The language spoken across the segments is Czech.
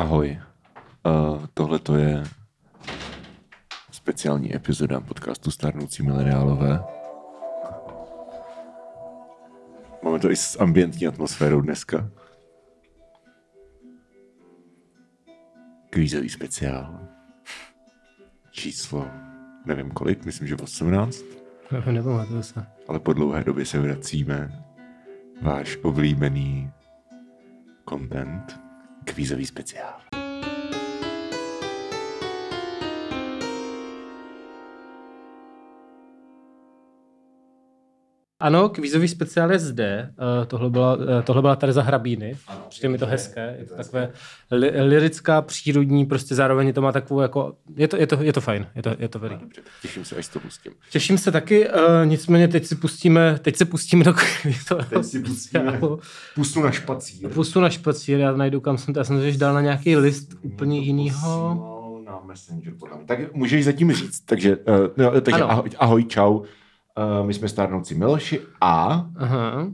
Ahoj. Uh, Tohle to je speciální epizoda podcastu Starnoucí mileniálové. Máme to i s ambientní atmosférou dneska. Kvízový speciál. Číslo, nevím kolik, myslím, že 18. Nevím, nepamatuju se. Ale po dlouhé době se vracíme. Váš oblíbený content. Kvízový speciál. Ano, kvízový speciál je zde. Uh, tohle, byla, uh, tohle byla Tereza Hrabíny. Přijde mi to hezké. Je to takové li, lirická, přírodní, prostě zároveň to má takovou jako... Je to, je to, je to fajn. Je to, je to very. Dobře, těším se, až to pustím. Těším se taky, uh, nicméně teď si pustíme, teď se pustíme do kvízového Teď si pustíme pustu na špacír. Pustu na špacír, já najdu, kam jsem to, já jsem to dal na nějaký list úplně jinýho. Na Messenger, podle mě. Tak můžeš zatím říct, takže, uh, no, takže Ano. ahoj, ahoj, čau. Uh, my jsme starnoucí Miloši a Aha.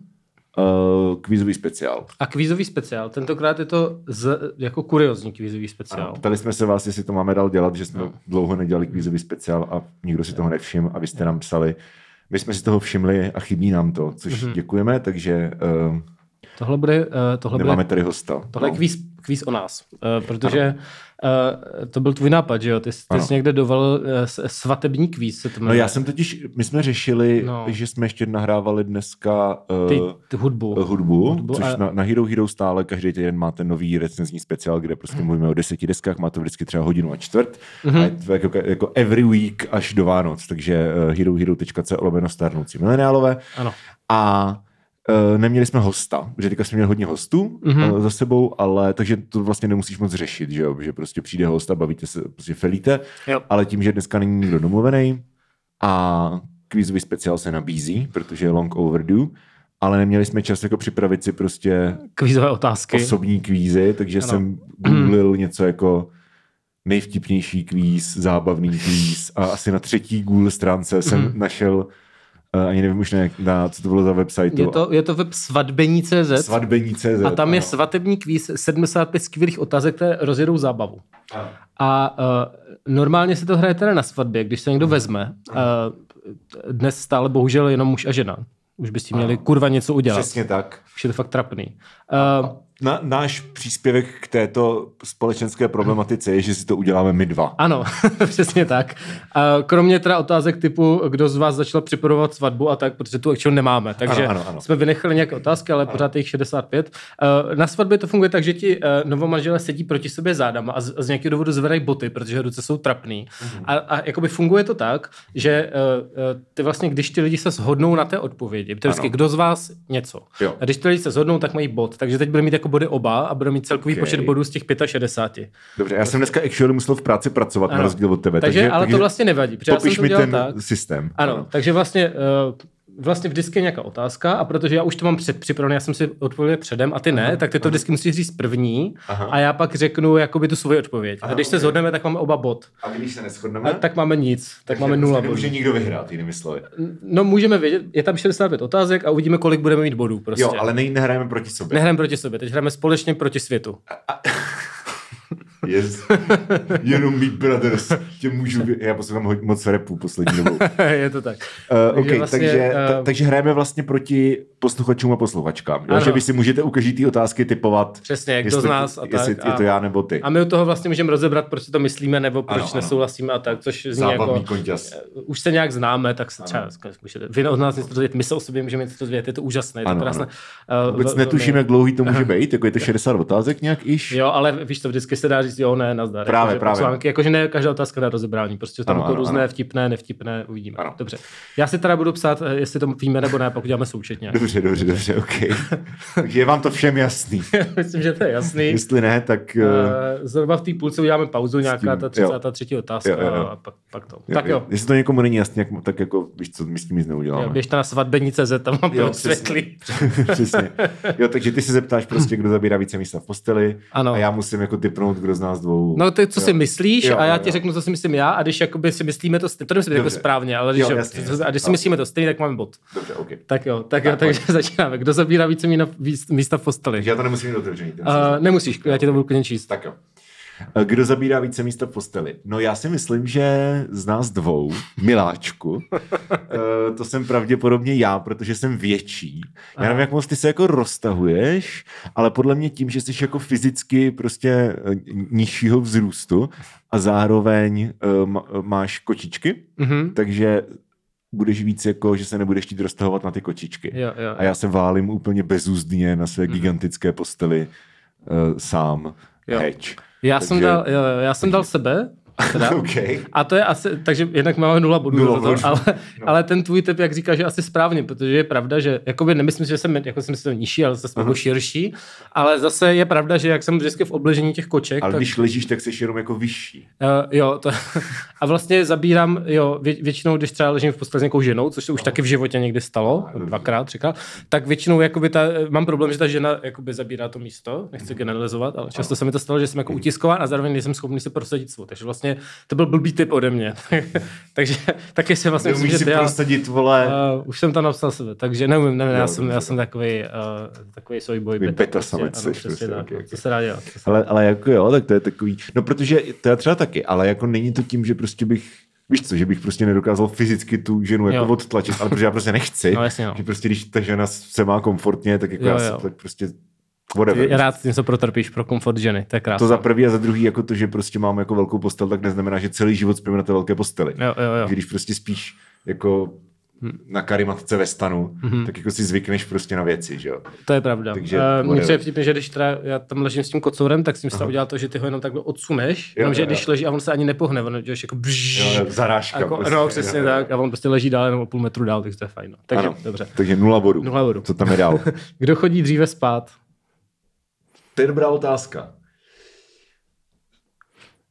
uh, kvízový speciál. A kvízový speciál, tentokrát je to z, jako kuriozní kvízový speciál. Ano, ptali jsme se vás, jestli to máme dál dělat, že jsme no. dlouho nedělali kvízový speciál a nikdo si toho nevšiml a vy jste nám psali. My jsme si toho všimli a chybí nám to, což Mhm. mm-hmm. děkujeme, takže uh, Tohle bude, uh, tohle nemáme bude, tady hosta. tohle je kvíz, kvíz o nás, uh, protože uh, to byl tvůj nápad, že jo? Ty, ty jsi někde doval uh, svatební kvíz, se to No já jsem totiž, my jsme řešili, No. no. že jsme ještě nahrávali dneska uh, ty, ty hudbu. hudbu, Hudbu hudbu což a- na, na Hero Hero stále každý týden máte nový recenzní speciál, kde prostě mluvíme o deseti deskách, má to vždycky třeba hodinu a čtvrt Mhm. a je to jako, jako every week až do Vánoc, takže uh, herohero.co lomeno starnoucí mileniálové Ano. a Uh, neměli jsme hosta, že teďka jsme měli hodně hostů Mhm. mm-hmm. uh, za sebou, ale takže to vlastně nemusíš moc řešit, že jo, že prostě přijde host a bavíte se, prostě felíte, Jo. ale tím, že dneska není nikdo domluvený a kvízový speciál se nabízí, protože je long overdue, ale neměli jsme čas jako připravit si prostě Kvízové otázky. osobní kvízy, takže Ano. jsem googlil něco jako nejvtipnější kvíz, zábavný kvíz a asi na třetí Google stránce jsem Mhm. našel, ani nevím už ne, na, co to bylo za website, Je to, je to web svadbení.cz svatbení.cz. a tam je ano. svatební kvíz 75 skvělých otázek, které rozjedou zábavu. Ano. A uh, normálně se to hraje teda na svatbě, když se někdo vezme. Uh, dnes stále bohužel jenom muž a žena. Už by s tím měli kurva něco udělat. Přesně tak. Už je to fakt trapný. Uh, Na, náš příspěvek k této společenské problematice je, že si to uděláme my dva. ano, přesně tak. A kromě teda otázek typu, kdo z vás začal připravovat svatbu a tak, protože tu actual nemáme. Takže Ano, ano, ano. jsme vynechali nějaké otázky, ale pořád je jich 65. Uh, na svatbě to funguje tak, že ti uh, novomanželé sedí proti sobě zádama a z, z nějakého důvodu zvedají boty, protože ruce jsou trapný. Mhm. A, a jakoby funguje to tak, že uh, ty vlastně, když ty lidi se shodnou na té odpovědi, to vždycky, Ano. kdo z vás něco. Jo. A když ty lidi se shodnou, tak mají bod. Takže teď bude mít jako body oba a bude mít celkový Okay. počet bodů z těch 65. Dobře, já jsem dneska actually musel v práci pracovat Ano. na rozdíl od tebe. Takže, ale to vlastně nevadí, protože já jsem to mi udělal ten tak. systém. Ano, takže vlastně, uh, vlastně vždycky je nějaká otázka a protože já už to mám před, připravené, já jsem si odpověděl předem a ty ne, tak ty to vždycky musíš říct první Aha. a já pak řeknu jakoby tu svoji odpověď. A Aha, když se ok. shodneme, tak máme oba bod. A když se neschodneme, A tak máme nic, tak takže máme nula prostě bodů. Nemůže nikdo vyhrát, jinými slovy. No můžeme vědět, je tam 65 otázek a uvidíme, kolik budeme mít bodů prostě. Jo, ale nej, nehrajeme proti sobě. Nehrajeme proti sobě, teď hrajeme společně proti světu. Yes. Jenom Meat Brothers. Tě můžu, já poslouchám moc repu poslední dobou. je to tak. Uh, Takže okay, vlastně, takže, ta, eh, takže hrajeme vlastně proti posluchačům a posluchačkám. Jo? Ano. Že vy si můžete u každé té otázky typovat, Přesně, kdo jestli, z nás a jestli tak. je to já nebo ty. A my u toho vlastně můžeme rozebrat, proč si to myslíme, nebo proč Ano, ano, nesouhlasíme a tak, což zní Zábavný jako... konťas. Už se nějak známe, tak se třeba můžete. Vy od nás něco dozvědět, my se o sobě můžeme něco dozvědět, je to úžasné, je to Ano, krásné. ano. Uh, Vůbec netuším, jak dlouhý to může být, jako je to 60 otázek nějak iž. Jo, ale víš to, vždycky se dá říct, jo, ne, nazdar. Právě, jakože právě. Články, jakože ne každá otázka na rozebrání, prostě tam Ano, jako ano, různé ano. vtipné, nevtipné, uvidíme. Ano. Dobře. Já si teda budu psát, eh, jestli to víme nebo ne, pokud děláme součetně. Dobře, dobře, dobře, OK. Je vám to všem jasný. Myslím, že to je jasný. Jestli ne, tak... Uh, zhruba v té půlce uděláme pauzu, nějaká ta jo. 33. otázka Jo, jo, jo. a pak, pak to. tak jo. Jestli to někomu není jasný, jak, tak jako, víš co, my s tím nic neuděláme. jo běžte na svatbení.cz, tam to Jo, vysvětlí. Přesně. Jo, takže ty se zeptáš prostě, kdo zabírá více místa v posteli Ano. a já musím jako typnout, kdo z nás dvou. No ty, co jo. si myslíš Jo, a já jo, ti jo. řeknu, co si myslím já a když jakoby si myslíme to, stejně, to být jako správně, ale když, Jo, jo, jasně, jasně. a když si myslíme to stejně, tak máme bod. Dobře, OK. Tak jo, tak, jo, Tak, takže začínáme. Kdo zabírá více místa v posteli? Já to nemusím mít otevřený. Uh, nemusíš, já ti to budu klidně číst. Tak jo. Eh, Kdo zabírá více místa v posteli? No já si myslím, že z nás dvou, miláčku, eh, to jsem pravděpodobně já, protože jsem větší. Já nevím, jak moc ty se jako roztahuješ, ale podle mě tím, že jsi jako fyzicky prostě eh, nižšího vzrůstu a zároveň máš kočičky, Mhm. takže budeš víc jako, že se nebudeš chtít roztahovat na ty kočičky. Jo, jo, A já se válím úplně bezúzdně na své gigantické posteli uh, sám. Jo. Já jsem Takže- dal, jo, jo, já jsem dal sebe, teda. OK. A to je asi, takže jednak máme nula bodů, Nula za to, ale, No. ale ten tvůj typ, jak říkáš, je asi správně, protože je pravda, že jakoby nemyslím, že jsem, jako jsem si to nižší, ale zase jako širší, ale zase je pravda, že jak jsem vždycky v obležení těch koček, Ale tak, když ležíš, tak jsi jenom jako vyšší. Uh, jo, to, a vlastně zabírám, jo, vě, většinou, když třeba ležím v posteli s nějakou ženou, což se už taky v životě někdy stalo, dvakrát, třikrát, tak většinou jakoby ta, mám problém, že ta žena jakoby zabírá to místo, nechci generalizovat, ale často se mi to stalo, že jsem jako utiskován a zároveň nejsem schopný si prosadit svou. Takže vlastně to byl blbý tip ode mě. Takže taky si vlastně myslím, Neumíš že si já, prosadit, vole, uh, už jsem to napsal sebe, takže nevím, nevím, já Jo, jsem, já jsem takový, uh, takový Takový beta. beta prostě, samec ano, prostě, tak, ok, no, ok. co se dá dělat. co se ale, ale jako jo, tak to je takový, no protože to já třeba taky, ale jako není to tím, že prostě bych Víš co, že bych prostě nedokázal fyzicky tu ženu jako Jo. odtlačit, ale protože já prostě nechci. No, jasně, no. Že prostě když ta žena se má komfortně, tak jako Jo, já jo. se tak prostě whatever. Rád něco protrpíš pro komfort ženy, to je krásné. To za prvý a za druhý, jako to, že prostě mám jako velkou postel, tak neznamená, že celý život spíme na té velké posteli. Jo, jo, jo. Když prostě spíš jako na karimatce ve stanu, Mhm. tak jako si zvykneš prostě na věci, že jo. To je pravda. Takže uh, whatever. přijde vtipně, že když teda já tam ležím s tím kocourem, tak jsem si třeba udělal to, že ty ho jenom takhle odsuneš, Jo, jenomže jo, když jo. leží a on se ani nepohne, on děláš jako bžž, Jo, jo, zarážka Jako, prostě, no, přesně jo, jo. tak. A on prostě leží dál jenom o půl metru dál, takže to je fajn. No. Takže, Ano, dobře. takže nula bodů. Nula bodů. Co tam je dál? Kdo chodí dříve spát? To je dobrá otázka.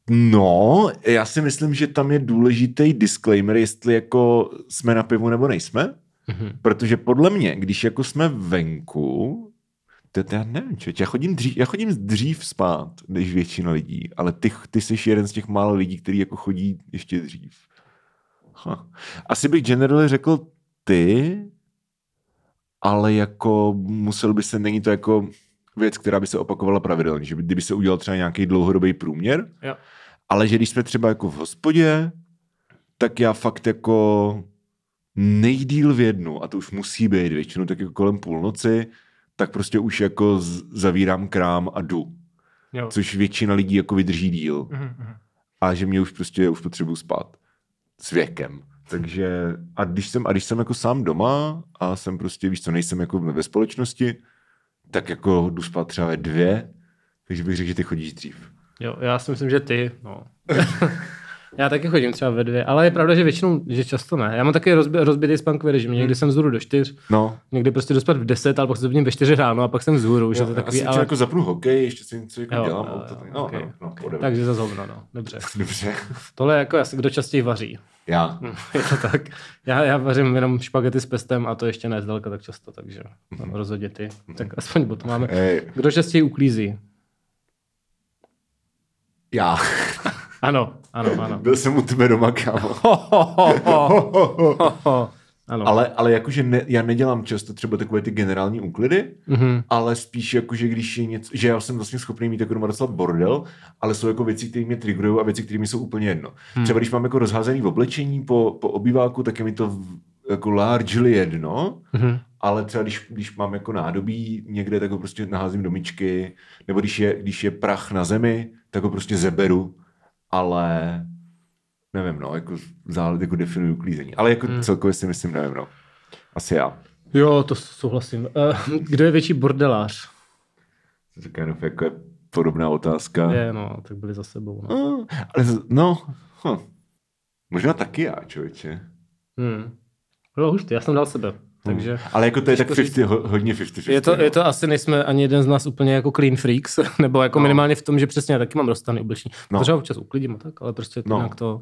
No, já si myslím, že tam je důležitý disclaimer, jestli jako jsme na pivu nebo nejsme. Mhm. Protože podle mě, když jako jsme venku, to, to já nevím, člověk, já chodím, dřív, já chodím dřív spát, než většina lidí, ale ty, ty jsi jeden z těch málo lidí, který jako chodí ještě dřív. Ha. Asi bych generally řekl ty, ale jako musel by se, není to jako věc, která by se opakovala pravidelně, že by, kdyby se udělal třeba nějaký dlouhodobý průměr, Jo. ale že když jsme třeba jako v hospodě, tak já fakt jako nejdíl v jednu, a to už musí být většinou tak jako kolem půlnoci, tak prostě už jako zavírám krám a jdu. Jo. Což většina lidí jako vydrží díl. Mhm, mhm. A že mě už prostě už potřebuji spát. S věkem. Takže a když jsem, a když jsem jako sám doma a jsem prostě, víš co, nejsem jako ve společnosti, tak jako jdu spát třeba ve dvě, takže bych řekl, že ty chodíš dřív. Jo, já si myslím, že ty, no. já taky chodím třeba ve dvě, ale je pravda, že většinou, že často ne. Já mám taky rozbi- rozbitý spánkový režim. Někdy jsem vzhůru do čtyř, No, někdy prostě dospat v deset, ale pak se ve čtyři ráno a pak jsem vzhůru. Že to je takový, asi ale... jako zapnu hokej, ještě si něco jako Jo, dělám. jo, to, jo, no, okay. no, no, whatever. Takže za zhovno, no. Dobře. Dobře. Tohle je jako asi kdo častěji vaří. Já. Je to tak. Já, já vařím jenom špagety s pestem a to ještě ne zdaleka tak často, takže no, rozhodně ty. Tak aspoň to máme. Ej, Kdo častěji uklízí? já. Ano, ano, ano. Byl jsem u tebe doma, kámo. Ano. Ale, ale jakože ne, já nedělám často třeba takové ty generální úklidy, Mhm. ale spíš jako, že když je něco, že já jsem vlastně schopný mít jako doma docela bordel, ale jsou jako věci, které mě triggerují a věci, které mi jsou úplně jedno. Hmm. Třeba když mám jako rozházený v oblečení po, po obýváku, tak je mi to jako largely jedno, Mhm. ale třeba když, když mám jako nádobí někde, tak ho prostě naházím do myčky, nebo když je, když je prach na zemi, tak ho prostě zeberu, ale nevím, no, jako, zále, jako definuju uklízení. Ale jako hmm. celkově si myslím, nevím, no. Asi já. Jo, to souhlasím. Eh, Kdo je větší bordelář? To je taková jenom jako je podobná otázka. Je, no, tak byli za sebou. No. No, ale z- no, hm. možná taky já, člověče. Hmm. Jo, už ty, já jsem dal sebe. Takže Ale jako to je tak Těžko říct. 50, ho, hodně 50 je to, je to asi nejsme ani jeden z nás úplně jako clean freaks, nebo jako No. no. minimálně v tom, že přesně já taky mám rozstaný oblečení. No. No. Třeba občas uklidím a tak, ale prostě No. no. jinak to...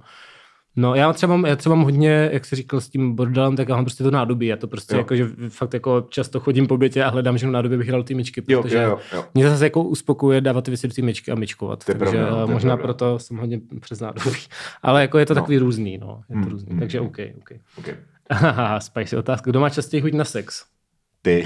No já třeba, mám, já třeba mám hodně, jak jsi říkal s tím bordelem, tak já mám prostě to nádobí. Já to prostě Jo. jako, že fakt jako často chodím po bytě a hledám, že v nádobí bych dal ty myčky, protože jo, jo, jo. mě zase jako uspokuje dávat ty věci do té myčky a myčkovat. Je takže pravda, možná pravda. proto jsem hodně přes nádobí. Ale jako je to No. takový různý, no. Je to Hmm, různý. hmm, Takže hmm. OK, OK. Okay. Haha, spicy otázka. Kdo má častěji chuť na sex? Ty.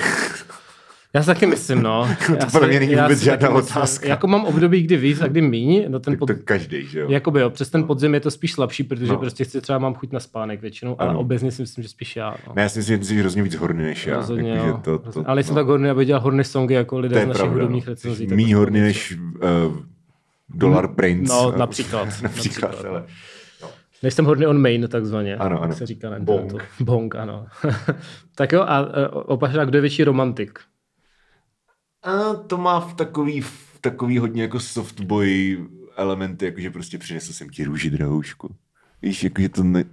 Já si taky myslím, no. To Já podle mě není vůbec žádná taky myslím. otázka. Jako mám období, kdy víc a kdy míň. No ten Tak pod... to každý, že jo? Jakoby jo, přes ten podzim je to spíš slabší, protože No. prostě chci třeba mám chuť na spánek většinou, ale Ano. obecně si myslím, že spíš já. No. Ne, já si myslím, že jsi hrozně víc horný než já. Rozhodně, Jakože jo. to, to, ale nejsem no. tak hodný, aby dělal horny songy jako lidé To z našich pravda. hudebních no. recenzí. Tak Mý to- horný než uh, Dollar Prince. No, eh, například. například, například. ale Nejsem hodný on main, takzvaně. Ano, ano. Se říká na Bong. Bong, ano. tak jo, a e, opačná, kdo je větší romantik? A to má v takový, v takový hodně jako softboy elementy, jakože prostě přinesl jsem ti růži drahoušku. Víš, jakože to ne...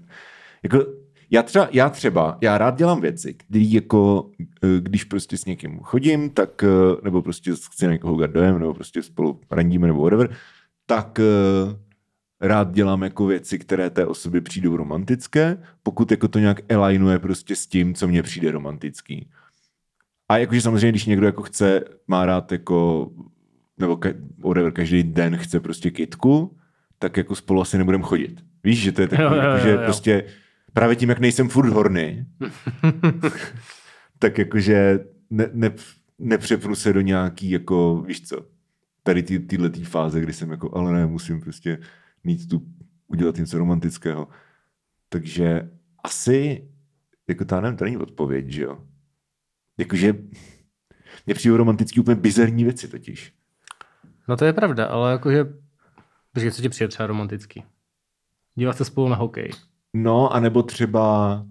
Jako, já třeba, já třeba, já rád dělám věci, který jako, eh, když prostě s někým chodím, tak, eh, nebo prostě chci na někoho udělat dojem, nebo prostě spolu randíme, nebo whatever, tak eh, rád dělám jako věci, které té osobě přijdou romantické, pokud jako to nějak alignuje prostě s tím, co mně přijde romantický. A jakože samozřejmě, když někdo jako chce, má rád jako, nebo ka, whatever, každý den chce prostě kitku, tak jako spolu asi nebudem chodit. Víš, že to je jo, jakože jo. prostě právě tím, jak nejsem furt horny, tak jakože ne, ne, nepřepnu se do nějaký, jako, víš co, tady ty, tyhle tý fáze, kdy jsem jako, ale ne, musím prostě mít tu, udělat něco romantického. Takže asi, jako ta nevím, to není odpověď, že jo? Jakože mně přijdou romantický úplně bizarní věci totiž. No to je pravda, ale jakože, počkej, co ti přijde třeba romantický? Dívat se spolu na hokej. No, anebo třeba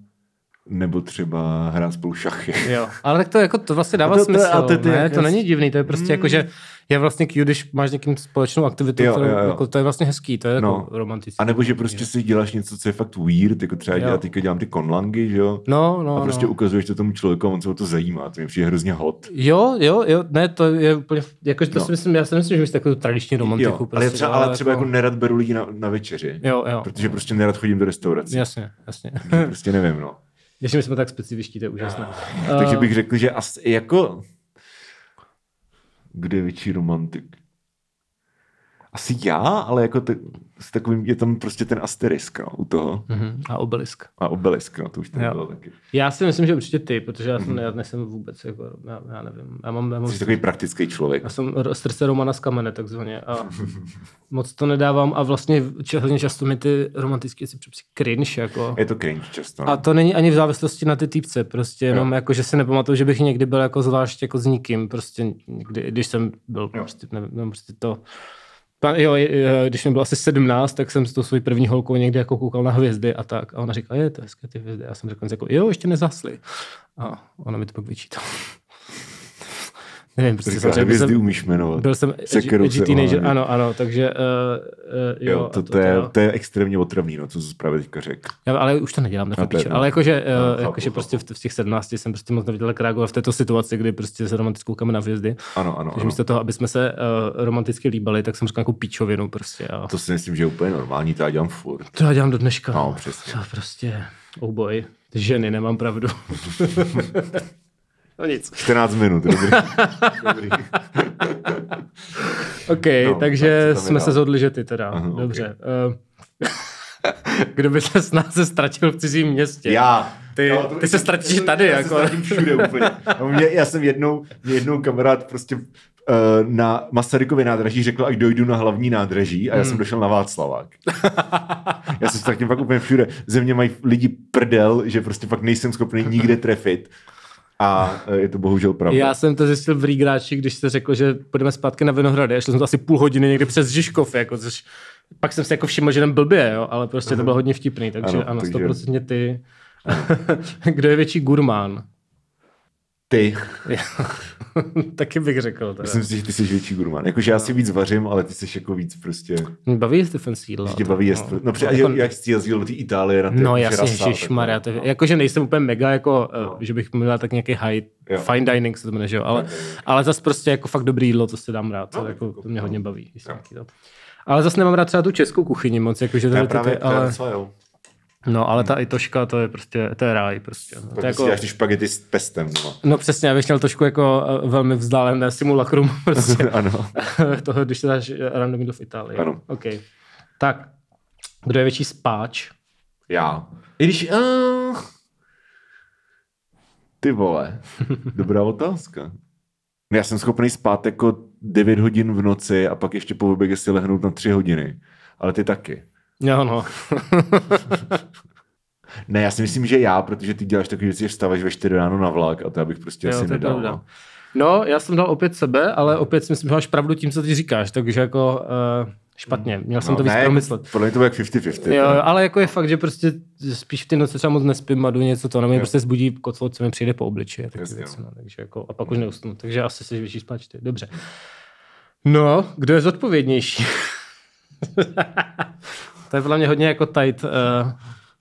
nebo třeba hrát spolu šachy. Jo, ale tak to, jako, to vlastně dává A to- to- smysl. a to- to ne, jak- to není divný, to je prostě Mm. jako, že je vlastně cute, když máš někým společnou aktivitu, Jo, kterou, jo, jo. Jako, to je vlastně hezký, to je No. jako romantický. A nebo že prostě si děláš něco, co je fakt weird, jako třeba Jo. dělat, teďka dělám ty konlangy, že jo? No, no, A prostě no. ukazuješ to tomu člověku a on se o to zajímá. To mi přijde hrozně hot. Jo, jo, jo, ne, to je úplně, jakože to No. si myslím, já si myslím, že bys takovou tradiční romantiku. jo, prostě, ale, třeba, ale třeba jako nerad beru lidi na, na večeři. Jo, jo. Protože prostě nerad chodím do restaurace. Jasně, jasně. Prostě nevím, no. My jsme tak specifičtí, to je úžasné. Takže Eh, bych řekl, že asi jako... Kde je větší romantik? Asi já, ale jako te, s takovým, je tam prostě ten asterisk no, u toho. mhm, A obelisk. A obelisk, no, to už tam Jo. bylo taky. Já si myslím, že určitě ty, protože já, jsem, já nejsem vůbec, jako, já, já nevím, já mám, já mám Jsi takový praktický člověk. Já jsem srdce Romana z kamene, takzvaně. A moc to nedávám a vlastně hodně často mi ty romantické věci připsí cringe. Jako. Je to cringe často. No. A to není ani v závislosti na ty týpce, prostě jenom jako, že si nepamatuju, že bych někdy byl jako zvlášť jako s nikým, prostě někdy, když jsem byl, prostě, nevím, prostě to, Jo, když mi bylo asi 17, tak jsem s tou svojí první holkou někdy jako koukal na hvězdy a tak. A ona říkala, je to hezké ty hvězdy. Já jsem řekl jako, jo, ještě nezasly. A ona mi to pak vyčítala. Nevím, prostě Říká, samozřejmě jsem, umíš jmenovat. byl jsem Se edgy, teenager, ano, ano, takže uh, uh, jo, Jo, a to, to, je, to je extrémně otravný, no, co jsi právě teďka řekl. já, ale už to nedělám, to je- píče. Ale jakože, chápu, jakože prostě v, v, těch 17 jsem prostě moc nevěděl, jak reagovat v této situaci, kdy prostě se romantickou kamen na hvězdy. Ano, ano, Takže ano. místo toho, aby jsme se uh, romanticky líbali, tak jsem říkal jako píčovinu prostě. A To si myslím, že je úplně normální, to já dělám furt. to já dělám do dneška. No, přesně. To prostě, oh boy, ženy, nemám pravdu. no nic. 14 minut, dobrý. dobrý. OK, No, no, takže tak jsme dál? se zhodli, že ty teda. Aha. Dobře. Uh, kdo by se s nás se ztratil v cizím městě? Já. Ty- Jo, to- ty se ztratíš tady, Já jako. se všude úplně. No, mě, já jsem jednou, mě jednou kamarád prostě uh, na Masarykově nádraží řekl, ať dojdu na hlavní nádraží a já Hmm. jsem došel na Václavák. já se ztratím fakt úplně všude. Ze mě mají lidi prdel, že prostě fakt nejsem schopný nikde trefit. A eh, je to bohužel pravda. Já jsem to zjistil v Rígráči, když se řekl, že půjdeme zpátky na Vinohrady. Šli jsme to asi půl hodiny někde přes Žižkov, jako, což pak jsem si jako všiml, že jdem blbě, jo, ale prostě to bylo hodně vtipný, takže Ano, ano, takže- 100% ty. Kdo je větší gurmán? Ty. Taky bych řekl. Teda. Myslím si, že ty jsi větší gurmán. Jakože já si víc vařím, ale ty jsi jako víc prostě... Baví jíst fan jídla. Že tě baví jíst. No, no, jako- jak jsi jezdil do té Itálie na ty No jasně, ježišmarja, to je, no. jakože nejsem úplně mega jako, no. že bych měl tak nějaký high, Jo. fine dining se to jmenuje, že jo, ale, ale zase prostě jako fakt dobrý jídlo, to si dám rád, to, No, jako, to mě hodně baví. Ale zase nemám rád třeba tu českou kuchyni moc, jakože to, je- právě, ale. No, ale ta itoška, to je prostě, to je ráj prostě. No, to jako... ty špagety s pestem. No. no přesně, já bych měl trošku jako eh, velmi vzdálené simulakrum prostě ano. toho, když se dáš random jídlo v Itálii. Ano. OK. Tak, kdo je větší spáč? Já. I když... Uh... Ty vole. Dobrá otázka. No já jsem schopný spát jako 9 hodin v noci a pak ještě po obědě si lehnout na 3 hodiny. Ale ty taky. Jo, no. Ne, já si myslím, že já, protože ty děláš takový věci, že vstáváš ve 4 ráno na vlak a to já bych prostě Jo, asi nedal. pravda. No. No, já jsem dal opět sebe, ale opět si myslím, že máš pravdu tím, co ty říkáš, takže jako uh, špatně. Měl jsem No, to víc ne, promyslet. Podle mě to bude jak 50-50. Jo, ale jako je fakt, že prostě spíš v ty noci třeba moc nespím a jdu něco to, nebo mě prostě zbudí koclo, co mi přijde po Taky Jasně, věci, no. takže jako, a pak už neusnu. Takže asi si větší spát ty. Dobře. No, kdo je zodpovědnější? to je podle mě hodně jako tight. Uh,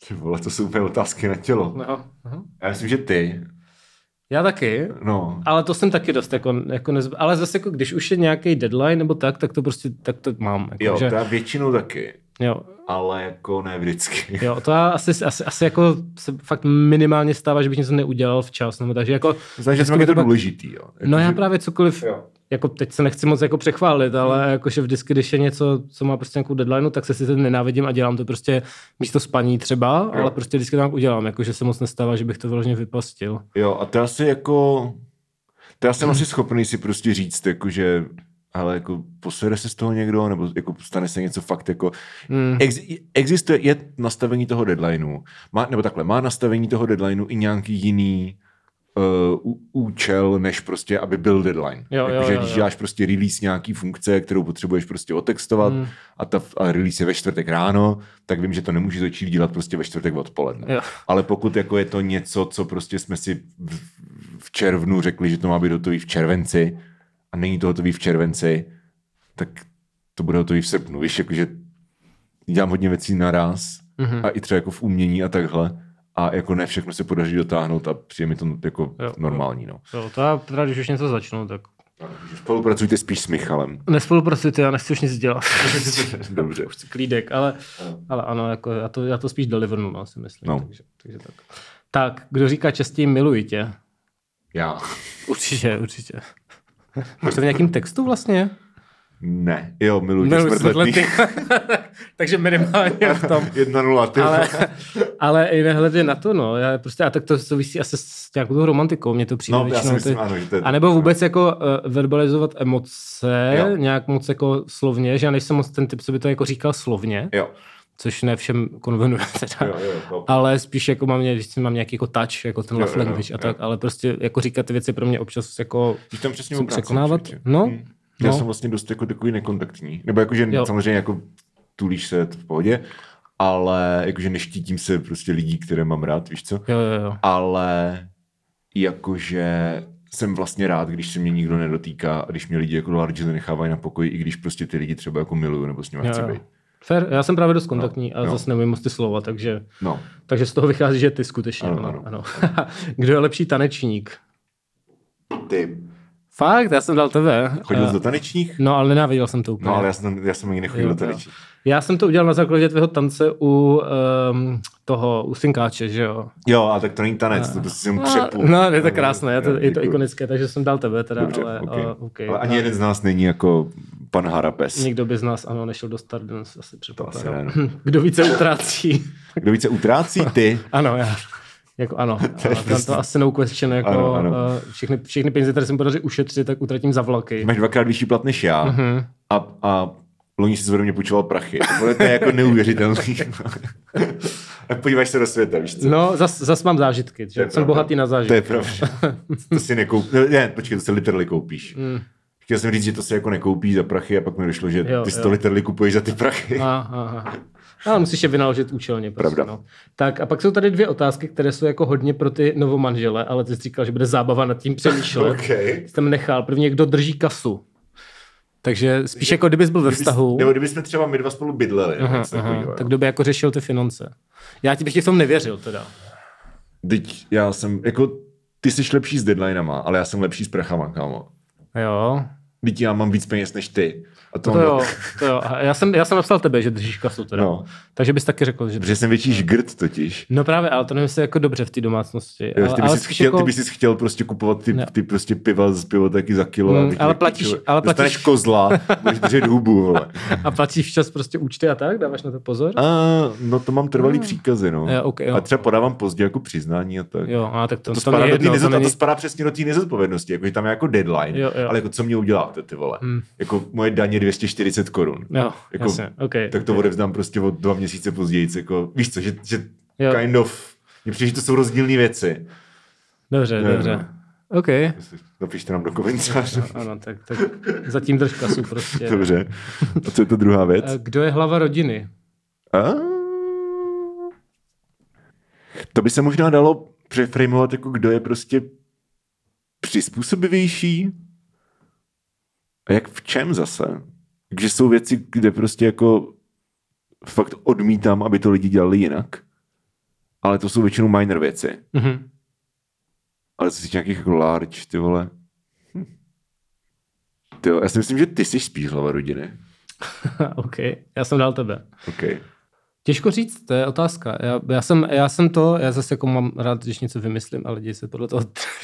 Ty vole, to jsou úplně otázky na tělo. no, no. Já myslím, že ty. Já taky, No, ale to jsem taky dost jako, jako nezb... Ale zase jako, když už je nějaký deadline nebo tak, tak to prostě, tak to mám. Jako, jo, že, to já většinou taky. jo, Ale jako ne vždycky. jo, to já asi, asi, asi jako se fakt minimálně stává, že bych něco neudělal včas. Nebo takže jako, Znamená, že vždycky je to to důležitý, jo. No já Jakože- právě cokoliv, Jo. Jako teď se nechci moc jako přechválit, ale jakože vždycky, když je něco, co má prostě nějakou deadline, tak se si to nenávidím a dělám to prostě místo spaní třeba, ale prostě vždycky to tak udělám, jakože se moc nestává, že bych to vyloženě vypastil. Jo, a to asi jako... To já jsem asi schopný si prostě říct, jako že ale jako posere se z toho někdo, nebo jako stane se něco fakt jako... Mm. Ex, existuje, je nastavení toho deadlineu, má, nebo takhle, má nastavení toho deadlineu i nějaký jiný uh, účel, než prostě, aby byl deadline. Jo, jo, Jakože jo, když jo. děláš prostě release nějaký funkce, kterou potřebuješ prostě otextovat Mm. a, ta, a release je ve čtvrtek ráno, tak vím, že to nemůžu začít dělat prostě ve čtvrtek odpoledne. Jo. Ale pokud jako je to něco, co prostě jsme si v, v červnu řekli, že to má být hotový v červenci a není to hotový v červenci, tak to bude hotový v srpnu. Víš, jakože dělám hodně věcí naraz Mhm. a i třeba jako v umění a takhle a jako ne všechno se podaří dotáhnout a přijde mi to jako Jo, normální. No. Jo, to já teda, když už něco začnu, tak Takže Spolupracujte spíš s Michalem. nespolupracujte, já nechci už nic dělat. Dobře. Chci klídek, ale, ale ano, jako já, to, já to spíš delivernu, no, si myslím. No. Takže, takže tak. tak, kdo říká častěji miluji tě? Já. Určitě, určitě. Máš to v nějakým textu vlastně? Ne. Jo, miluji smrtletný. smrtletný. Takže minimálně v tom. Jedna nula, ty Ale, ale i nehledě na to, no. Já prostě, a tak to souvisí asi s nějakou tou romantikou, mně to přijde No, já si většinou. myslím, ty, ano, že to je a nebo vůbec jako uh, verbalizovat emoce, Jo. nějak moc jako slovně, že já nejsem moc ten typ, co by to jako říkal slovně, Jo, což ne všem konvenuje teda. jo, jo. jo. Ale spíš jako mám, když mám nějaký jako touch, jako ten love language a jo. tak, ale prostě jako říkat ty věci pro mě občas jako přesně Musím obráceně, překonávat? člověče. No. Já no. jsem vlastně dost jako takový nekontaktní. Nebo jakože Jo. samozřejmě jako tulíš se v pohodě, ale jakože neštítím se prostě lidí, které mám rád, víš co? jo, jo, jo. Ale jakože jsem vlastně rád, když se mě nikdo nedotýká a když mě lidi jako largely nechávají na pokoji, i když prostě ty lidi třeba jako miluju nebo s nimi chci být. Fair, já jsem právě dost kontaktní a jo. zase nevím moc ty slova, takže, No, takže z toho vychází, že ty skutečně, ano. ano. ano. Kdo je lepší tanečník? ty Fakt, já jsem dal tebe. chodil Eh, jsi do tanečních? No, ale nenáviděl jsem to úplně. No, ale já jsem, já jsem ani nechodil Jo, do tanečních. Já jsem to udělal na základě tvého tance u um, toho, u Synkáče, že jo? Jo, a tak to není tanec, to prostě jsem třepu. No, je to krásné, je to, je to ikonické, takže jsem dal tebe teda, Dobře, ale, okay. uh, okay. ale ani jeden z nás není jako pan Harapes. Nikdo by z nás, ano, nešel do Stardance, asi předpokládám. no. Kdo více utrácí? Kdo více utrácí, ty? Ano, já. Jako ano, ale tam to asi no question, jako Ano, ano. eh, všechny, všechny peníze, které jsem podaří ušetřit, tak utratím za vlaky. Máš dvakrát vyšší plat než já Mhm. a, a loni si mě půjčoval prachy. To je jako neuvěřitelný. A Podíváš se do světa, víš co? No, zas, zas mám zážitky, že? jsem pravda. bohatý na To zážitky. je pravda. To si nekoupíš. Ne, počkej, to si literally koupíš. Mm. Chtěl jsem říct, že to si jako nekoupíš za prachy a pak mi došlo, že Jo, ty si jo. to literally kupuješ za ty prachy. Aha, aha. Ale musíš je vynaložit účelně. Prostě, Pravda. No. Tak a pak jsou tady dvě otázky, které jsou jako hodně pro ty novomanžele, ale ty jsi říkal, že bude zábava nad tím přemýšlet. Okay. Jsem nechal. První, je, kdo drží kasu. Takže spíš jako kdybys byl ve vztahu, Nebo kdybychom třeba my dva spolu bydleli. aha, aha, tak kdo by jako řešil ty finance. Já ti bych ti v tom nevěřil teda. Teď já jsem, jako ty jsi lepší s deadlinama, ale já jsem lepší s prachama, kámo. Jo. Teď já mám víc peněz než ty. A to, To mám- jo, to jo. A já jsem, já jsem napsal tebe, že držíš kasu teda. No. Takže bys taky řekl, že... Protože jsem větší žgrt totiž. No právě, ale to nevím, jestli jako dobře v té domácnosti. Jo, ale, ty, ale bys spíš chtěl, jako... ty bys chtěl prostě kupovat ty, Ne. ty prostě piva z pivo taky za kilo. Mm, ale platíš- vole, ale Dostaneš platíš- kozla, budeš držet hubu, vole. A platíš včas prostě účty a tak? Dáváš na to pozor? A, no to mám trvalý Ah. příkazy, no. Jo, ok, jo. A třeba podávám pozdě jako přiznání a tak. Jo, a tak to, To, to, spadá není jedno, to a to není... spadá přesně do té nezodpovědnosti, jako, že tam je jako deadline, Jo, jo. ale jako co mě uděláte, ty vole. Hmm. Jako moje daně 240 korun. Jo, Jako, jasně, OK. Tak to odevzdám prostě o dva měsíce později, jako, víš co, že, že Jo. kind of, mně přijde, že to jsou rozdílné věci. Dobře, Ne, dobře. no. OK. Napište nám do komentářů. Ano, tak, tak zatím drž kasu prostě. Dobře. A co je to druhá věc? Eh, Kdo je hlava rodiny? A... To by se možná dalo přeframovat jako kdo je prostě přizpůsobivější. A jak v čem zase? Takže jsou věci, kde prostě jako fakt odmítám, aby to lidi dělali jinak. Ale to jsou většinou minor věci. Mhm. Ale co si nějakých jako large, ty vole. Hm. Ty jo, já si myslím, že ty jsi spíš hlava rodiny. OK, já jsem dal tebe. Okay. Těžko říct, to je otázka. Já, já, jsem, já jsem to, já zase jako mám rád, když něco vymyslím, ale lidi se podle toho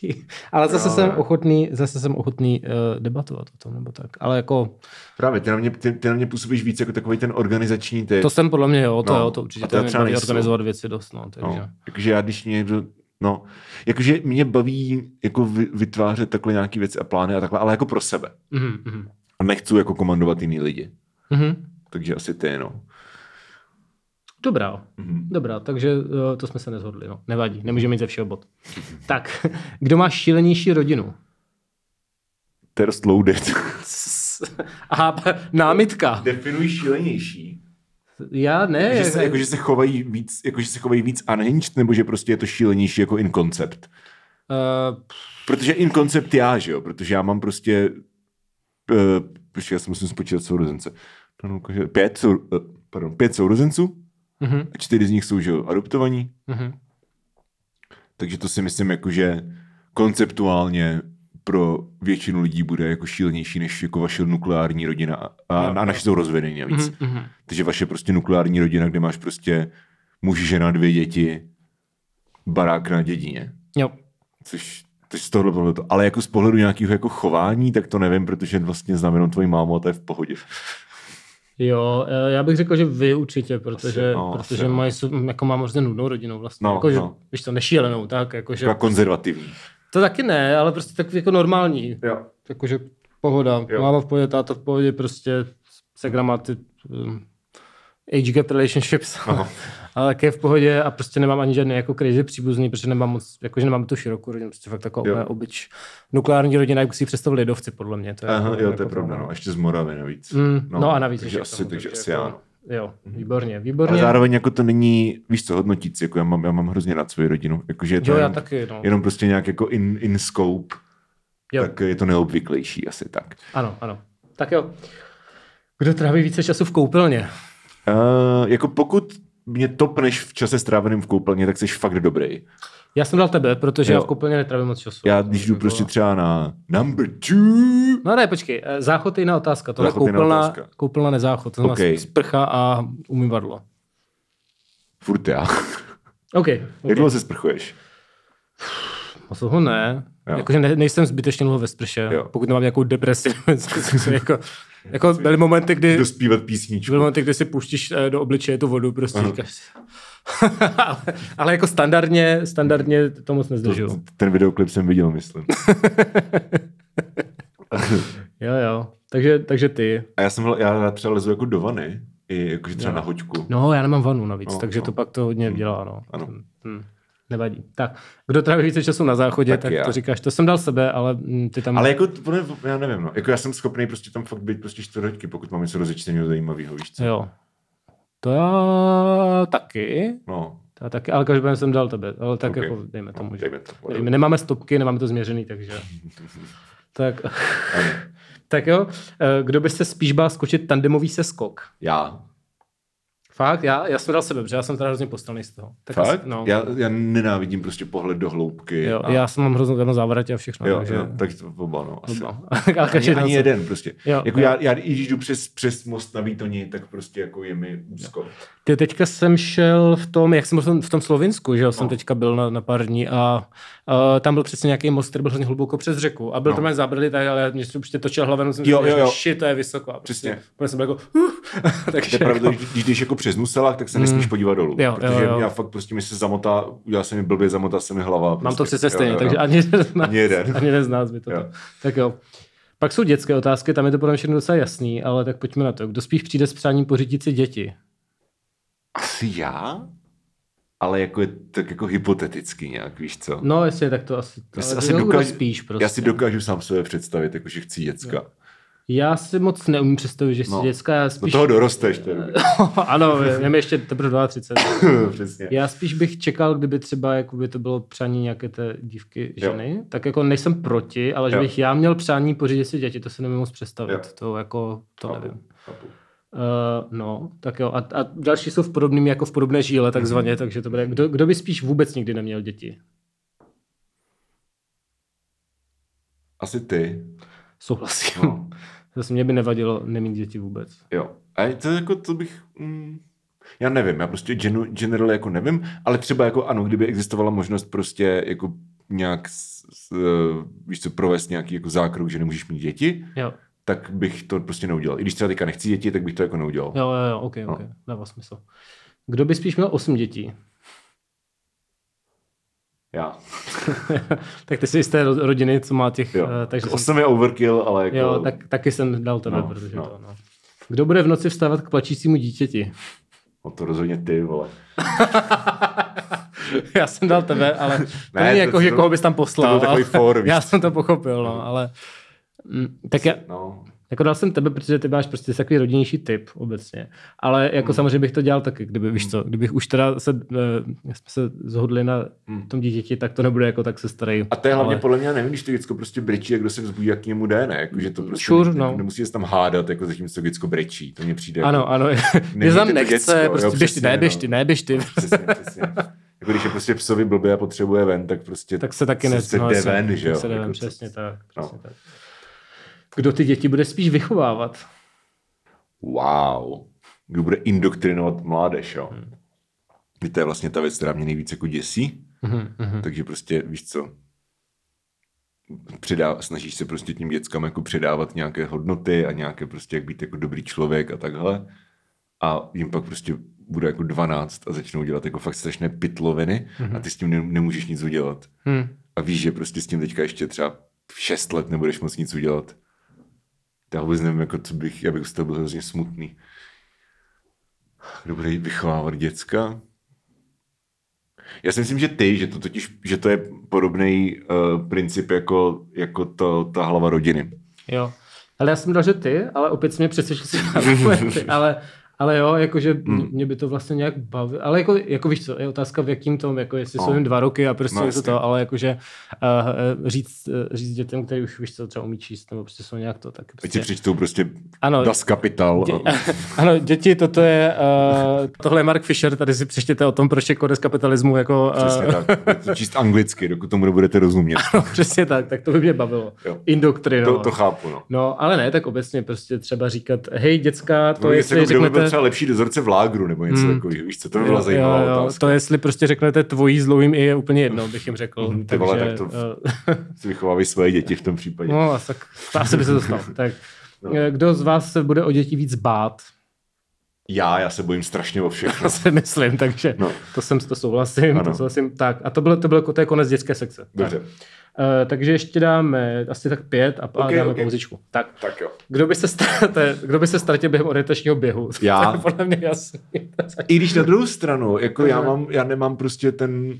řídí. Ale zase Jo, jsem ochotný, zase jsem ochotný uh, debatovat o tom, nebo tak. Ale jako, Právě, ty na, mě, ty, ty na mě působíš víc jako takový ten organizační typ. to jsem podle mě, jo, to No, jo, to a určitě. to To třeba nejsou. organizovat věci dost, no, takže. No, jakože já, když někdo, no, jakože mě baví jako vy- vytvářet takhle nějaký věci a plány a takhle, ale jako pro sebe. Mhm, mhm. A nechci jako komandovat jiný lidi. Mhm. Takže asi ty, no. Dobrá, Mhm. dobrá, takže uh, to jsme se nezhodli, no. Nevadí, nemůžeme mít ze všeho bod. tak, kdo má šílenější rodinu? Dost loaded. Aha, námitka. Definuj šílenější. Já ne. Že se, jako, že se chovají víc, jako, že se chovají víc unhinged, nebo že prostě je to šílenější jako in concept. uh, Protože in concept já, že jo, protože já mám prostě, uh, já si musím spočítat sourozence. Pět, sou, uh, pardon, pět sourozenců, uh-huh, a čtyři z nich jsou, že jo, adoptovaní, uh-huh. takže to si myslím, jako, že konceptuálně pro většinu lidí bude jako šílenější než jako vaše nukleární rodina a, a, a naše jsou rozvedení navíc. Uh-huh. Takže vaše prostě nukleární rodina, kde máš prostě muž, žena, dvě děti, barák na dědině. Jo. Což, což z tohohle pohledu. Ale jako z pohledu nějakého jako chování, tak to nevím, protože vlastně znám jenom tvoji mámu a to je v pohodě. Jo, eh, já bych řekl, že vy určitě, protože, Asi, no, asi, protože no. mají, jsou- jako mám hrozně nudnou rodinu vlastně. No, jako, že, no. víš to, nešílenou, tak, jakože, Taková konzervativní. to taky ne, ale prostě tak jako normální. Jo. Jakože pohoda, Jo. máma v pohodě, táta v pohodě, prostě se gramaty, um, age gap relationships, Ale také v pohodě a prostě nemám ani žádný jako crazy příbuzný, protože nemám moc, jakože nemám tu širokou rodinu, prostě fakt taková Jo. obyč. Nukleární rodina, jak si ji představili lidovci, podle mě. To je Aha, jako, jo, jako to je pravda, no. Ještě z Moravy navíc. Mm, no, no, a navíc takže asi, tomu, takže asi jako- ano. Jo, výborně, Ale výborně. zároveň jako to není, víš co, hodnotící, jako já mám, já mám hrozně rád svoji rodinu. Jakože je to Jo, já jenom, taky, no. jenom prostě nějak jako in, in scope, Jo. tak je to neobvyklejší asi tak. Ano, ano. Tak jo. Kdo tráví více času v koupelně? Uh, jako pokud mě topneš v čase stráveným v koupelně, tak jsi fakt dobrý. Já jsem dal tebe, protože Jo. já v koupelně netrávím moc času. Já když jdu Jako- prostě třeba na number two, No ne, počkej, eh, záchod je jiná otázka. Tohle Záchod je koupelna, otázka. koupelna nezáchod, to Okay. sprcha a umývadlo. furt já. OK. Jak okay. dlouho se sprchuješ? Moc toho ne. Jakože ne, nejsem zbytečně dlouho ve sprše, Jo. pokud nemám nějakou depresi. jako, jako byly momenty, kdy, Dospívat písničku. byly momenty, kdy si pouštíš eh, do obličeje tu vodu, prostě říkáš si. ale, ale jako standardně, standardně to moc nezdržuju. Ten videoklip jsem viděl, myslím. Jo, jo. Takže, takže ty. A já jsem já třeba lezu jako do vany, i jakože třeba Jo. na hoďku. No, já nemám vanu navíc, No, takže no. to pak to hodně dělá, no. Ano. Hm. Nevadí. Tak, kdo tráví více času na záchodě, Tak tak, já. to říkáš. To jsem dal sebe, ale hm, ty tam... Ale jako, já nevím, no. Jako já jsem schopný prostě tam fakt být prostě čtvrthoďky, pokud mám něco rozečteného zajímavého, víš co? Jo. To já taky. No, To já taky, ale každopádně jsem dal tebe. Ale tak Ok. jako dejme tomu, no dejme to. My nemáme stopky, nemáme to změřený, takže... tak, tak jo. Eh, Kdo by se spíš bál skočit tandemový seskok? Já. Fakt? Já, já jsem dal sebe, protože já jsem teda hrozně postavený z toho. Tak Fakt? Asi, no. Já, já nenávidím prostě pohled do hloubky. jo, a... já jsem mám hroznou na závratě a všechno. Jo, takže... jo, tak to oba, no, asi. Ani, ani se- jeden prostě. Jo, jako jo. Já, já, i když jdu přes, přes most na Výtoni, tak prostě jako je mi úzko. Ty teďka jsem šel v tom, jak jsem byl v tom, Slovinsku, že jo, jsem No. teďka byl na, na pár dní a uh, tam byl přesně nějaký most, který byl hrozně hluboko přes řeku a byl No. no. tam zábradlí, tak, ale mě se určitě točil hlavou, jsem Jo, jo, jo. že shit, to je vysoko. A Přesně. Prostě, úplně jsem byl jako, uh, To takže je pravda, jako, když, jako přes Nuselách, tak se nesmíš podívat dolů. Mm. Jo, jo, protože jo. já fakt prostě mi se zamotá, udělal se mi blbě, zamotá se mi hlava. mám prostě. to přece Jo, stejně, jo, takže jo. ani jeden nás, Ani jeden. ani jeden z nás by to. Jo. Jo. Tak jo. Pak jsou dětské otázky, tam je to podle mě všechno docela jasný, ale tak pojďme na to. Kdo spíš přijde s přáním pořídit si děti? Asi já? Ale jako je tak jako hypoteticky nějak, víš co? No, jestli je, tak to asi, Já si ale asi kdo dokážu- spíš prostě. Já si dokážu sám sebe představit, jako že chci děcka. Já si moc neumím představit, že si No. dětská, já Do spíš... toho dorosteš. Ano, je mi ještě teprve 32. Přesně. Já spíš bych čekal, kdyby třeba jakoby to bylo přání nějaké té dívky Jo. ženy, tak jako nejsem proti, ale že Jo. bych já měl přání pořídit si děti, to si nemůžu moc představit. Jo. To jako, to Chápu, nevím. chápu. Uh, no, tak jo. A, a další jsou v podobným, jako v podobné žíle, takzvaně, Mhm. takže to bude. Kdo, kdo by spíš vůbec nikdy neměl děti? Asi ty. Souhlasím. No. Zase mě by nevadilo nemít děti vůbec. Jo. A to jako, to bych... Mm, já nevím, já prostě genu, generally jako nevím, ale třeba jako ano, kdyby existovala možnost prostě jako nějak, s, s, eh, víš co, provést nějaký jako zákrok, že nemůžeš mít děti, Jo, tak bych to prostě neudělal. I když třeba teďka nechci děti, tak bych to jako neudělal. jo, jo, jo ok, No. ok, dává smysl. Kdo by spíš měl osm dětí? Já. tak ty jsi z té ro- rodiny, co má těch, Jo. uh, takže jsem, Osm je overkill, ale jako... jo, tak, taky jsem dal tebe, No, protože no. to, no. Kdo bude v noci vstávat k plačícímu dítěti? No to rozhodně ty, vole. Já jsem dal tebe, ale to Ne, není to- jako, to- že koho bys tam poslal. to byl takový for, Já jsem to pochopil, no, ale... Mm, Tak já, No. Jako dal jsem tebe, protože ty máš prostě takový rodinnější typ obecně. Ale jako Hmm. samozřejmě bych to dělal taky, kdyby, víš co, kdybych už teda se, eh, jsme se zhodli na Hmm. tom dítěti, tak to nebude jako tak se starý. A to je hlavně ale... podle mě, nevím, když to děcko prostě brečí, jak kdo se vzbudí, jak k němu jde, ne? Jako, že to prostě Sure, ne, no. nemusí se tam hádat, jako zatímco děcko brečí. To mně přijde jako, Ano, ano, Nemějte je tam nechce, děcko, jo, prostě běž ty, ne, běž no. ty, ne, běž ty. Přesně, přesně. Jako když je prostě psovi blbě a potřebuje ven, tak prostě Tak se taky ne, se no, ven, že jo? tak Se jde ven, Jako, přesně tak, no. přesně tak. Kdo ty děti bude spíš vychovávat? Wow. Kdo bude indoktrinovat mládež, jo? Hmm. Hmm. To je vlastně ta věc, která mě nejvíc jako děsí. Mhm, mhm. Takže prostě, víš co, předá, snažíš se prostě tím dětskám jako předávat nějaké hodnoty a nějaké prostě, jak být jako dobrý člověk a takhle. A jim pak prostě bude jako 12 a začnou dělat jako fakt strašné pitloviny a ty s tím ne, nemůžeš nic udělat. Hm. A víš, že prostě s tím teďka ještě třeba 6 let nebudeš moc nic udělat. Já vůbec nevím, jako co bych, já bych z toho byl hrozně smutný. Kdo bude vychovávat děcka? Já si myslím, že ty, že to totiž, že to je podobný uh, princip jako, jako to, ta hlava rodiny. Jo. Ale já jsem dal, že ty, ale opět jsi mě přesvědčil si ale, ale jo, jakože Hmm. mě by to vlastně nějak baví, ale jako, jako víš co, je otázka v jakým tom, jako jestli No. jsou jim dva roky a prostě No, jasně. to, to, ale jakože uh, říct, uh, říct dětem, který už víš co, třeba umí číst, nebo prostě jsou nějak to, tak Ať si prostě, přečtou prostě Ano. Das Kapital. Dě, ano, děti, toto je, uh, tohle je Mark Fisher, tady si přečtěte o tom, proč je kodex kapitalismu, jako, Přesně uh, tak. Budete číst anglicky, dokud tomu nebudete rozumět. přesně tak, tak to by mě bavilo. Jo. Indoktrinovat. To, to chápu, no. No, ale ne, tak obecně prostě třeba říkat, hej, děcka, to To je jestli jako, řeknete... třeba lepší dozorce v lágru, nebo něco Hmm. takového. Víš co, to by byla zajímavá jo, jo, otázka. To jestli prostě řeknete tvojí i je úplně jedno, bych jim řekl. Mhm, ty vole, tak to- eh, Si vychovávají své děti v tom případě. no, asi tak asi by se to stalo. Tak, No. eh, kdo z vás se bude o děti víc bát? Já, já se bojím strašně o všechno. To si myslím, takže No. to jsem to souhlasím, Ano. to souhlasím. Tak, a to bylo, to bylo to je konec dětské sekce. Dobře. Tak. Uh, takže ještě dáme asi tak pět a, a Ok, dáme ok. pauzičku. Tak, Tak jo. kdo by se, ztratil, kdo by se ztratil během orientačního běhu? Já. to je podle mě jasný. I když na druhou stranu, jako já, mám, já nemám prostě ten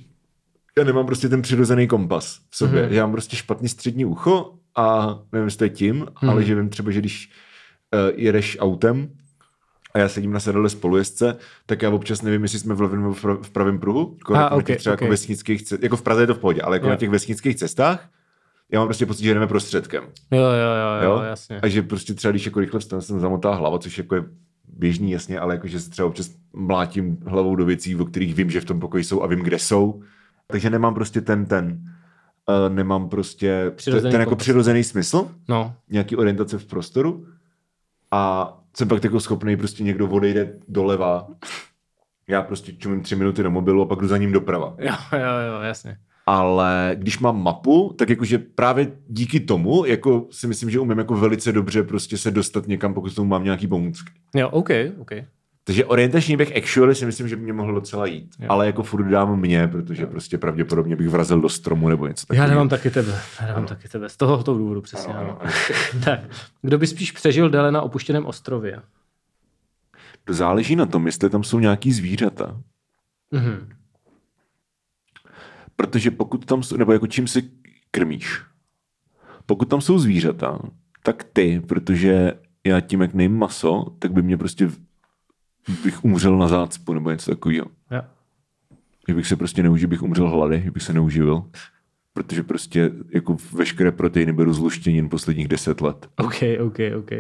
já nemám prostě ten přirozený kompas v sobě. Mhm. Já mám prostě špatný střední ucho a nevím, jestli to je tím, Mhm. ale že vím třeba, že když uh, jedeš autem a já sedím na sedadle spolujezdce, tak já občas nevím, jestli jsme v levém nebo v pra- v pravém pruhu. Jako, A, jako na těch třeba ok. jako vesnických cestách, jako v Praze je to v pohodě, ale jako Jo. na těch vesnických cestách já mám prostě pocit, že jdeme prostředkem. Jo, jo, jo, jo, Jo? jasně. A že prostě třeba, když jako rychle vstanu, se mi zamotá hlava, což jako je běžný, jasně, ale jakože se třeba občas mlátím hlavou do věcí, o kterých vím, že v tom pokoji jsou a vím, kde jsou. Takže nemám prostě ten, ten, uh, nemám prostě Přirozený ten jako kompas. přirozený smysl, No, nějaký orientace v prostoru a jsem pak jako schopný prostě někdo odejde doleva, já prostě čumím tři minuty do mobilu a pak jdu za ním doprava. jo, jo, jo, jasně. Ale když mám mapu, tak jakože právě díky tomu, jako si myslím, že umím jako velice dobře prostě se dostat někam, pokud tomu mám nějaký pomůcky. Jo, OK, OK. Takže orientační běh actually si myslím, že by mě mohl docela jít. Jo. Ale jako furt dám mě, protože prostě pravděpodobně bych vrazil do stromu nebo něco Já takového. nemám taky tebe. Já nemám taky tebe. Z tohoto důvodu přesně. Ano, Ano, ano, tak, kdo by spíš přežil déle na opuštěném ostrově? To záleží na tom, jestli tam jsou nějaký zvířata. Mhm. Protože pokud tam jsou, nebo jako čím si krmíš. Pokud tam jsou zvířata, tak ty, protože já tím, jak nejím maso, tak by mě prostě bych umřel na zácpu nebo něco takového. Jo. Že bych se prostě neužil, bych umřel hlady, že bych se neuživil. Protože prostě jako veškeré proteiny beru z luštěnin posledních deset let. OK, OK, OK.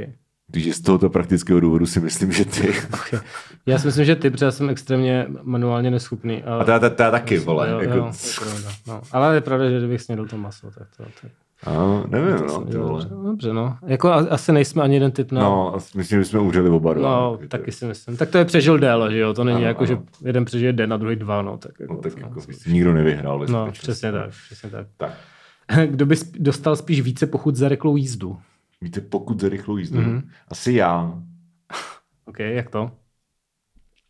Takže z tohoto praktického důvodu si myslím, že ty. okay. Já si myslím, že ty, protože já jsem extrémně manuálně neschopný. A ta, ta, ta taky, vole. jo, jako, jo, je pravda. No. Ale je pravda, že kdybych snědl to maso, tak to... to a, nevím, to no, dělal vole. dobře. Dobře, no. Jako asi nejsme ani jeden typ na... No, a myslím, že jsme umřeli oba dva. No, Jako, taky si myslím. Tak to je přežil déle, že jo? To není Ano, jako, ano. že jeden přežije den a druhý dva, no. Tak jako, No, tak to- jako, nikdo nevyhrál. No, skutečnosti. přesně tak, přesně tak. tak. Kdo by dostal spíš více pochut za rychlou jízdu? Víte, pokud za rychlou jízdu, Mhm. mm-hmm. asi já. OK, jak to?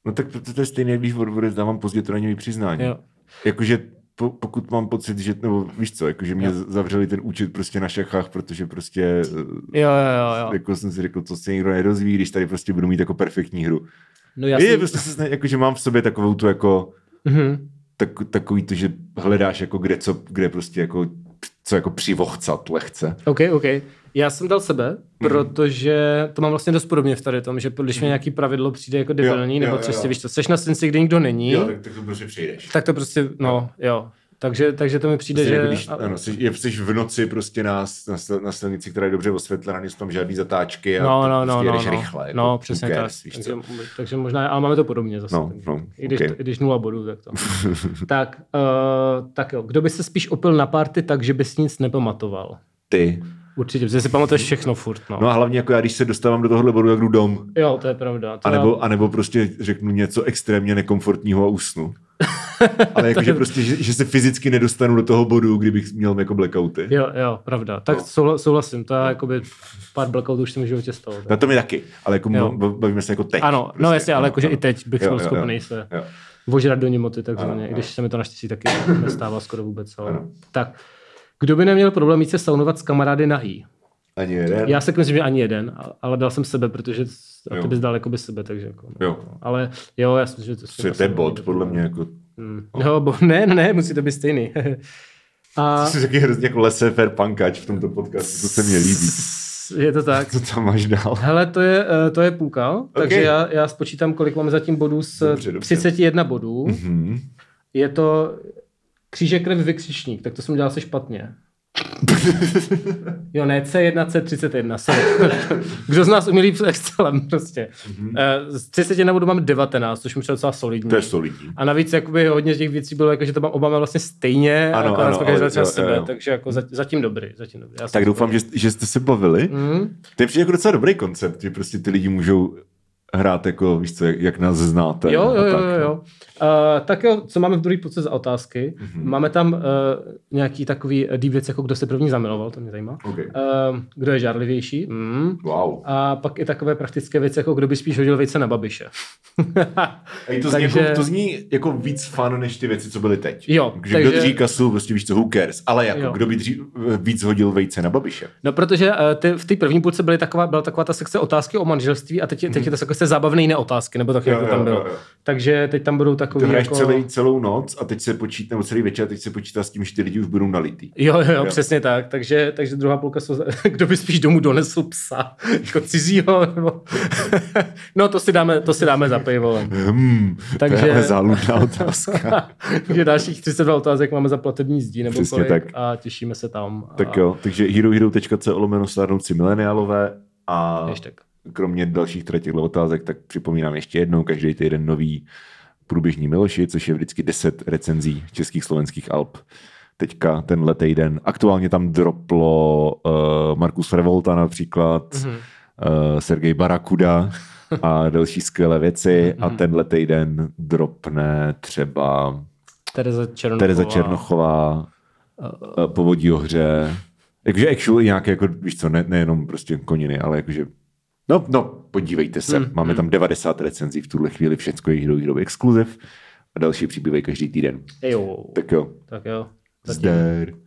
No tak to, to je stejné, když od dávám pozdě to daňový přiznání. Jo. Jakože po, pokud mám pocit, že, nebo víš co, jakože mě Jo. zavřeli ten účet prostě na šachách, protože prostě eh, Jo, jo, jo. jo. jako jsem si řekl, to se nikdo nedozví, když tady prostě budu mít jako perfektní hru. No já Je, prostě se sna- jakože mám v sobě takovou tu jako, Mhm. tak, takový to, že hledáš jako kde co, kde prostě jako co jako přivochcat lehce. OK, OK. Já jsem dal sebe, Mhm. protože to mám vlastně dost podobně v tady tom, že když mi nějaký pravidlo přijde jako debilní, jo, nebo jo, prostě jo. víš co, seš na stanici, kde nikdo není, Jo, tak, tak to prostě přejdeš. tak to prostě, no, jo. Takže, takže to mi přijde, Prostě že... jako když, ano, jsi, je, jsi v noci prostě na, na, na silnici, která je dobře osvětlená, nejsou tam žádný zatáčky a No, no, no, prostě no, jedeš no. rychle. Jako, no, přesně tak. Takže, takže možná, ale máme to podobně zase. No, takže- no, I, když, ok. to, I když nula bodů, tak to. tak, uh, tak jo. Kdo by se spíš opil na party tak, že bys nic nepamatoval? Ty. Určitě, protože si pamatuješ všechno furt, no. No a hlavně jako já, když se dostávám do tohohle bodu, jak jdu dom. Jo, to je pravda. To A nebo, já- a nebo prostě řeknu něco extrémně nekomfortního a usnu. Ale jakože prostě, že, že se fyzicky nedostanu do toho bodu, kdybych měl jako blackouty. Jo, jo, pravda. Tak No. souhlasím, to je jakoby pár blackoutů už jsem v životě stalo. Na to mi taky, ale jako Jo. bavíme se jako teď. Ano, no prostě, jasně, ale jakože i teď bych Jo, byl jo, schopný jo. se Jo. vožrat do němoty takzvaně, i když se mi to naštěstí taky nestává skoro vůbec. Ale... Ano. Tak, kdo by neměl problém jít se saunovat s kamarády nahý? Ani jeden. Já si myslím, že ani jeden, ale dal jsem sebe, protože a ty bys dal jako by sebe, takže jako, no. Jo. Ale jo, já si myslím, že to To je bod, podle mě jako... Hmm. No, bo, ne, ne, musí to být stejný. a Jsi taky hrozně jako laissez-faire pankač v tomto podcastu, to se mě líbí. je to tak. Co tam máš dál? Hele, to je, eh, to je půlka, takže já, já spočítám, kolik máme zatím bodů z Dobře, dobře. 31 bodů. Mhm. Je to křížek krev vykřičník, tak to jsem dělal se špatně. Jo, ne, C1, C31, sorry. Kdo z nás umí líp s Excelem prostě. Mm-hmm. Z 31 bodů máme 19, což mi přijde docela solidní. To je solidní. A navíc jakoby hodně z těch věcí bylo, jako, že to mám oba máme vlastně stejně, Ano, akorát ano, každý ale jo, sebe, jo, jo. takže jako za- zatím dobrý, zatím dobrý. Já Tak doufám, že, že jste se bavili. Mm, To je přijde jako docela dobrý koncept, že prostě ty lidi můžou hrát jako, víš co, jak, jak nás znáte. Jo, jo, a jo, tak, jo. no. jo. Uh, tak jo, co máme v druhé půlce za otázky? Mm-hmm. Máme tam uh, nějaký takový deep věc, jako kdo se první zamiloval, to mě zajímá. OK. Uh, kdo je žárlivější? Mm. Wow. A pak i takové praktické věci, jako kdo by spíš hodil vejce na babiše. A to, zní Takže- jako, to zní jako víc fun, než ty věci, co byly teď. Jo, Že takže- kdo dřív kasu, prostě víš co, who cares. Ale jako, Jo. kdo by dřív víc hodil vejce na babiše. No, protože uh, ty, v té první půlce byly taková, byla taková ta sekce otázky o manželství a teď, je- teď je to sekce zábavné jiné otázky, nebo tak, Jo, jak to jo, tam jo, bylo. jo. Takže teď tam budou takový To hraješ jako... celý, celou noc a teď se počítá, nebo celý večer, a teď se počítá s tím, že ty lidi už budou nalitý. Jo, jo, jo, přesně tak. Takže, takže druhá půlka jsou, kdo by spíš domů donesl psa, jako cizího, nebo... no to si dáme, to si dáme za pivo. Hmm, Takže- to je záludná otázka. Takže dalších 32 otázek máme za platební zdí, nebo Přesně kolik, tak. a těšíme se tam. tak a... jo, takže herohero.co lomeno stárnoucí mileniálové a Hashtag. kromě dalších těchto otázek, tak připomínám ještě jednou, každý týden nový průběžní Miloši, což je vždycky 10 recenzí českých slovenských Alp. Teďka tenhle týden. Aktuálně tam droplo uh, Markus Revolta například, mm-hmm. uh, Sergej Barakuda a další skvělé věci. Mm-hmm. A tenhle týden dropne třeba Tereza Černochová. Tereza Černochová, uh, Povodí o hře. Jakože actually nějaké, jako, víš co, ne, nejenom prostě koniny, ale jakože No, no, podívejte se. Mm, Máme mm. tam 90 recenzí v tuhle chvíli, všechno je Hero exkluziv a další přibývají každý týden. Jo. Tak jo. Tak jo. Zdar.